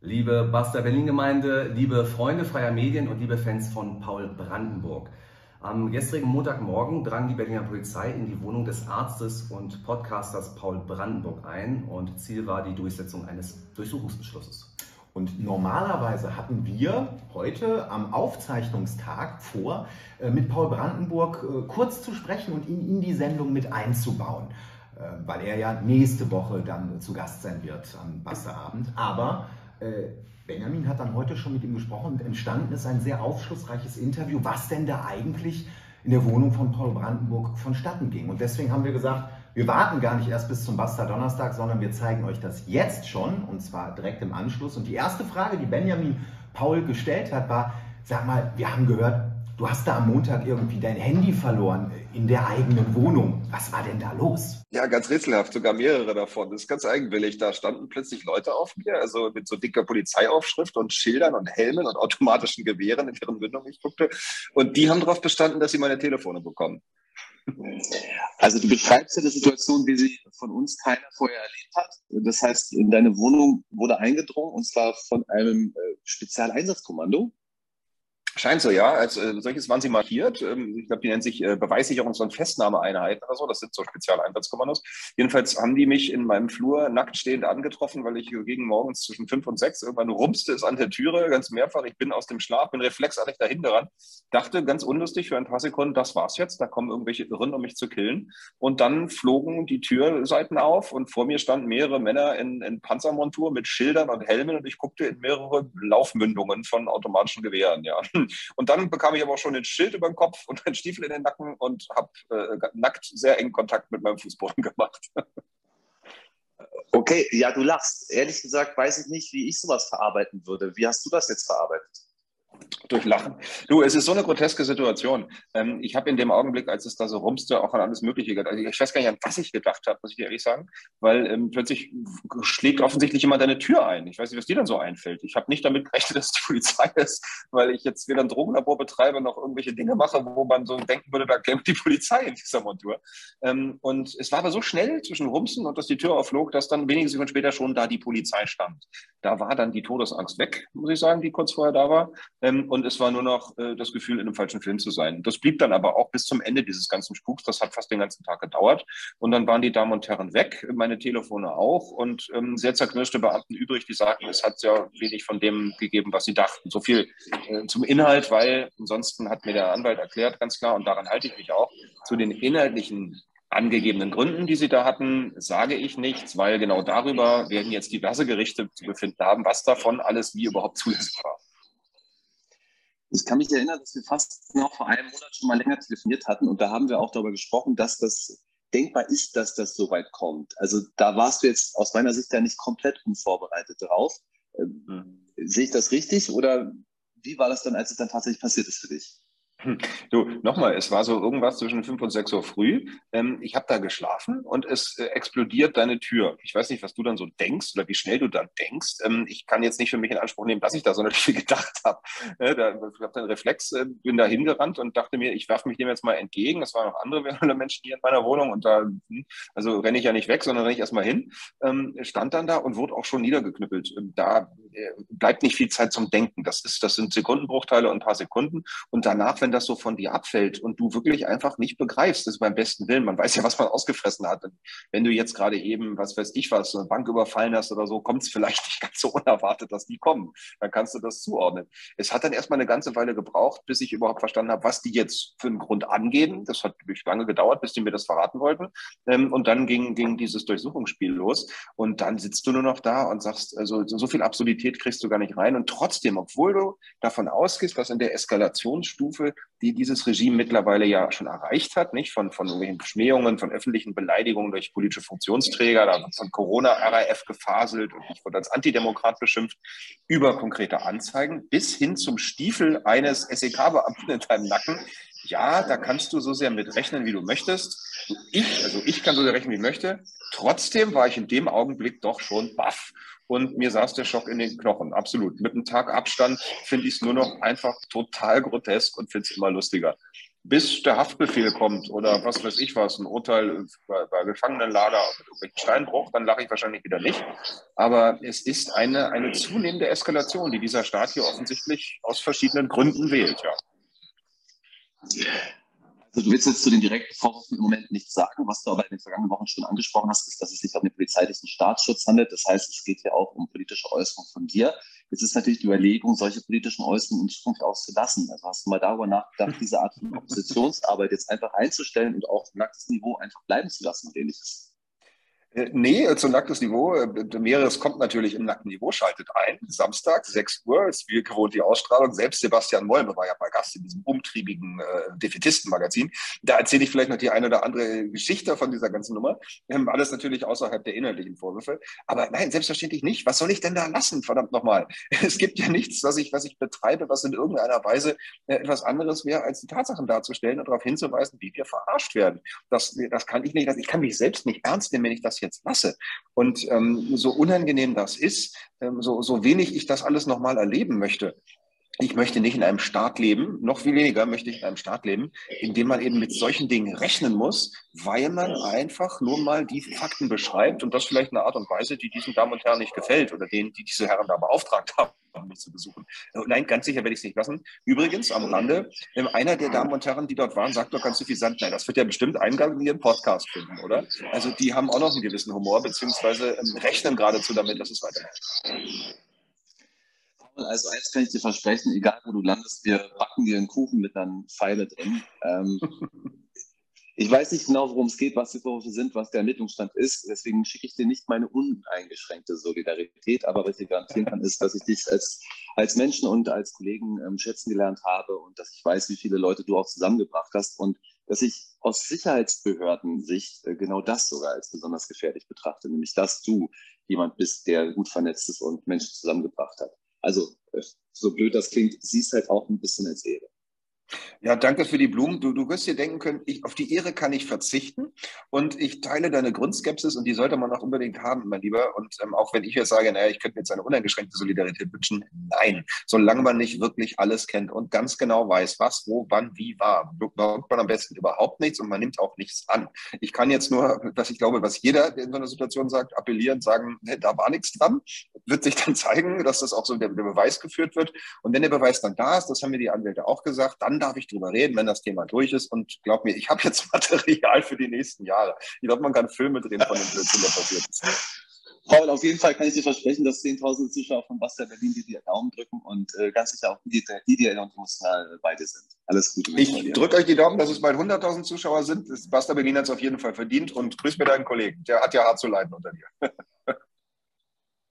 Liebe Basta Berlin-Gemeinde, liebe Freunde freier Medien und liebe Fans von Paul Brandenburg. Am gestrigen Montagmorgen drang die Berliner Polizei in die Wohnung des Arztes und Podcasters Paul Brandenburg ein und Ziel war die Durchsetzung eines Durchsuchungsbeschlusses. Und normalerweise hatten wir heute am Aufzeichnungstag vor, äh, mit Paul Brandenburg äh, kurz zu sprechen und ihn in die Sendung mit einzubauen, äh, weil er ja nächste Woche dann zu Gast sein wird am Basserabend. Aber Benjamin hat dann heute schon mit ihm gesprochen und entstanden ist ein sehr aufschlussreiches Interview, was denn da eigentlich in der Wohnung von Paul Brandenburg vonstatten ging. Und deswegen haben wir gesagt, wir warten gar nicht erst bis zum Basta Donnerstag, sondern wir zeigen euch das jetzt schon und zwar direkt im Anschluss. Und die erste Frage, die Benjamin Paul gestellt hat, war, sag mal, wir haben gehört, Du hast da am Montag irgendwie dein Handy verloren in der eigenen Wohnung. Was war denn da los? Ja, ganz rätselhaft, sogar mehrere davon. Das ist ganz eigenwillig. Da standen plötzlich Leute auf mir, also mit so dicker Polizeiaufschrift und Schildern und Helmen und automatischen Gewehren in deren Mündung ich guckte. Und die haben darauf bestanden, dass sie meine Telefone bekommen. Also du beschreibst ja die Situation, wie sie von uns keiner vorher erlebt hat. Das heißt, in deine Wohnung wurde eingedrungen und zwar von einem äh, Spezialeinsatzkommando. Scheint so, ja. Als äh, solches waren sie markiert. Ähm, ich glaube, die nennen sich äh, Beweissicherungs- und Festnahmeeinheiten oder so. Das sind so Spezialeinsatzkommandos. Jedenfalls haben die mich in meinem Flur nackt stehend angetroffen, weil ich gegen morgens zwischen fünf und sechs irgendwann rumste es an der Türe, ganz mehrfach. Ich bin aus dem Schlaf, bin reflexartig dahin gerannt. Dachte ganz unlustig für ein paar Sekunden, das war's jetzt. Da kommen irgendwelche Irren, um mich zu killen. Und dann flogen die Türseiten auf und vor mir standen mehrere Männer in, in Panzermontur mit Schildern und Helmen und ich guckte in mehrere Laufmündungen von automatischen Gewehren, ja. Und dann bekam ich aber auch schon ein Schild über den Kopf und einen Stiefel in den Nacken und habe äh, nackt sehr engen Kontakt mit meinem Fußboden gemacht. Okay, ja, du lachst. Ehrlich gesagt weiß ich nicht, wie ich sowas verarbeiten würde. Wie hast du das jetzt verarbeitet? Durch Lachen. Du, es ist so eine groteske Situation. Ähm, ich habe in dem Augenblick, als es da so rumste, auch an alles Mögliche gedacht. Also ich weiß gar nicht, an was ich gedacht habe, muss ich dir ehrlich sagen, weil ähm, plötzlich schlägt offensichtlich jemand eine Tür ein. Ich weiß nicht, was dir dann so einfällt. Ich habe nicht damit gerechnet, dass die Polizei ist, weil ich jetzt weder ein Drogenlabor betreibe noch irgendwelche Dinge mache, wo man so denken würde, da käme die Polizei in dieser Montur. Ähm, und es war aber so schnell zwischen Rumsen und dass die Tür aufflog, dass dann wenige Sekunden später schon da die Polizei stand. Da war dann die Todesangst weg, muss ich sagen, die kurz vorher da war. Ähm, und es war nur noch äh, das Gefühl, in einem falschen Film zu sein. Das blieb dann aber auch bis zum Ende dieses ganzen Spuks. Das hat fast den ganzen Tag gedauert. Und dann waren die Damen und Herren weg, meine Telefone auch und ähm, sehr zerknirschte Beamten übrig, die sagten, es hat ja wenig von dem gegeben, was sie dachten. So viel äh, zum Inhalt, weil ansonsten hat mir der Anwalt erklärt, ganz klar, und daran halte ich mich auch, zu den inhaltlichen angegebenen Gründen, die Sie da hatten, sage ich nichts, weil genau darüber werden jetzt diverse Gerichte zu befinden haben, was davon alles wie überhaupt zulässig war. Ich kann mich erinnern, dass wir fast noch vor einem Monat schon mal länger telefoniert hatten und da haben wir auch darüber gesprochen, dass das denkbar ist, dass das so weit kommt. Also da warst du jetzt aus meiner Sicht ja nicht komplett unvorbereitet drauf. Ähm, mhm. Sehe ich das richtig oder wie war das dann, als es dann tatsächlich passiert ist für dich? Du, nochmal, es war so irgendwas zwischen 5 und 6 Uhr früh. Ähm, ich habe da geschlafen und es äh, explodiert deine Tür. Ich weiß nicht, was du dann so denkst oder wie schnell du dann denkst. Ähm, ich kann jetzt nicht für mich in Anspruch nehmen, dass ich da so natürlich viel gedacht habe. Äh, ich habe dann Reflex, äh, bin da hingerannt und dachte mir, ich werfe mich dem jetzt mal entgegen. Es waren noch andere Menschen hier in meiner Wohnung und da, hm, also renne ich ja nicht weg, sondern renne ich erstmal hin. Ähm, stand dann da und wurde auch schon niedergeknüppelt. Ähm, da bleibt nicht viel Zeit zum Denken. Das ist, das sind Sekundenbruchteile und ein paar Sekunden. Und danach, wenn das so von dir abfällt und du wirklich einfach nicht begreifst, das ist beim besten Willen, man weiß ja, was man ausgefressen hat. Und wenn du jetzt gerade eben, was weiß ich was, eine Bank überfallen hast oder so, kommt es vielleicht nicht ganz so unerwartet, dass die kommen. Dann kannst du das zuordnen. Es hat dann erstmal eine ganze Weile gebraucht, bis ich überhaupt verstanden habe, was die jetzt für einen Grund angeben. Das hat wirklich lange gedauert, bis die mir das verraten wollten. Ähm, und dann ging, ging dieses Durchsuchungsspiel los. Und dann sitzt du nur noch da und sagst, also so viel Absurdität kriegst du gar nicht rein. Und trotzdem, obwohl du davon ausgehst, dass in der Eskalationsstufe die dieses Regime mittlerweile ja schon erreicht hat, nicht von, von irgendwelchen Beschmähungen, von öffentlichen Beleidigungen durch politische Funktionsträger, da wird von Corona-RAF gefaselt und ich wurde als Antidemokrat beschimpft, über konkrete Anzeigen bis hin zum Stiefel eines SEK-Beamten in deinem Nacken. Ja, da kannst du so sehr mit rechnen, wie du möchtest. Ich, also ich kann so sehr rechnen, wie ich möchte. Trotzdem war ich in dem Augenblick doch schon baff und mir saß der Schock in den Knochen, absolut. Mit einem Tag Abstand finde ich es nur noch einfach total grotesk und finde es immer lustiger. bis der Haftbefehl kommt oder was weiß ich was, ein Urteil bei, bei Gefangenenlager mit Steinbruch, dann lache ich wahrscheinlich wieder nicht. Aber es ist eine, eine zunehmende Eskalation, die dieser Staat hier offensichtlich aus verschiedenen Gründen wählt, ja. Also du willst jetzt zu den direkten Vorwürfen im Moment nichts sagen. Was du aber in den vergangenen Wochen schon angesprochen hast, ist, dass es sich um den polizeilichen Staatsschutz handelt. Das heißt, es geht ja auch um politische Äußerungen von dir. Jetzt ist natürlich die Überlegung, solche politischen Äußerungen in Zukunft auszulassen. Also hast du mal darüber nachgedacht, diese Art von Oppositionsarbeit jetzt einfach einzustellen und auf nacktes Niveau einfach bleiben zu lassen und ähnliches? Äh, nee, äh, zu nacktes Niveau. Äh, Mehreres kommt natürlich im nackten Niveau, schaltet ein. Samstag, 6 Uhr, ist wie gewohnt die Ausstrahlung. Selbst Sebastian Molme war ja bei Gast in diesem umtriebigen äh, Defetisten-Magazin. Da erzähle ich vielleicht noch die eine oder andere Geschichte von dieser ganzen Nummer. Ähm, alles natürlich außerhalb der inhaltlichen Vorwürfe. Aber nein, selbstverständlich nicht. Was soll ich denn da lassen? Verdammt nochmal. Es gibt ja nichts, was ich, was ich betreibe, was in irgendeiner Weise äh, etwas anderes wäre, als die Tatsachen darzustellen und darauf hinzuweisen, wie wir verarscht werden. Das, das kann ich nicht. Ich kann mich selbst nicht ernst nehmen, wenn ich das jetzt lasse. Und ähm, so unangenehm das ist, ähm, so, so wenig ich das alles nochmal erleben möchte, ich möchte nicht in einem Staat leben, noch viel weniger möchte ich in einem Staat leben, in dem man eben mit solchen Dingen rechnen muss, weil man einfach nur mal die Fakten beschreibt und das vielleicht eine Art und Weise, die diesen Damen und Herren nicht gefällt oder denen, die diese Herren da beauftragt haben, mich zu besuchen. Nein, ganz sicher werde ich es nicht lassen. Übrigens, am Rande, ähm, einer der Damen und Herren, die dort waren, sagt doch ganz suffisant, nein, das wird ja bestimmt Eingang in Ihren Podcast finden, oder? Also die haben auch noch einen gewissen Humor, beziehungsweise ähm, rechnen geradezu damit, dass es weitergeht. Also eins kann ich dir versprechen, egal wo du landest, wir backen dir einen Kuchen mit dann Pfeile drin. Ähm, ich weiß nicht genau, worum es geht, was die Vorwürfe sind, was der Ermittlungsstand ist. Deswegen schicke ich dir nicht meine uneingeschränkte Solidarität. Aber was ich dir garantieren kann, ist, dass ich dich als, als Menschen und als Kollegen ähm, schätzen gelernt habe und dass ich weiß, wie viele Leute du auch zusammengebracht hast und dass ich aus Sicherheitsbehörden-Sicht äh, genau das sogar als besonders gefährlich betrachte, nämlich dass du jemand bist, der gut vernetzt ist und Menschen zusammengebracht hat. Also, äh, so blöd das klingt, siehst halt auch ein bisschen als Ehre. Ja, danke für die Blumen. Du, du wirst dir denken können, ich, auf die Ehre kann ich verzichten. Und ich teile deine Grundskepsis und die sollte man auch unbedingt haben, mein Lieber. Und ähm, auch wenn ich jetzt sage, naja, ich könnte mir jetzt eine uneingeschränkte Solidarität wünschen, nein. Solange man nicht wirklich alles kennt und ganz genau weiß, was, wo, wann, wie war, wirkt man am besten überhaupt nichts und man nimmt auch nichts an. Ich kann jetzt nur, was ich glaube, was jeder in so einer Situation sagt, appellieren, sagen, nee, da war nichts dran. Wird sich dann zeigen, dass das auch so der, der Beweis geführt wird. Und wenn der Beweis dann da ist, das haben mir die Anwälte auch gesagt, dann darf ich drüber reden, wenn das Thema durch ist. Und glaub mir, ich habe jetzt Material für die nächsten Jahre. Ich glaube, man kann Filme drehen von dem Blödsinn, der passiert ist. Paul, auf jeden Fall kann ich dir versprechen, dass 10.000 Zuschauer von Basta Berlin dir die Daumen drücken und äh, ganz sicher auch die, die dir emotional beide sind. Alles Gute. Ich drücke euch die Daumen, dass es bald 100.000 Zuschauer sind. Basta Berlin hat es auf jeden Fall verdient und grüß mir deinen Kollegen. Der hat ja hart zu leiden unter dir.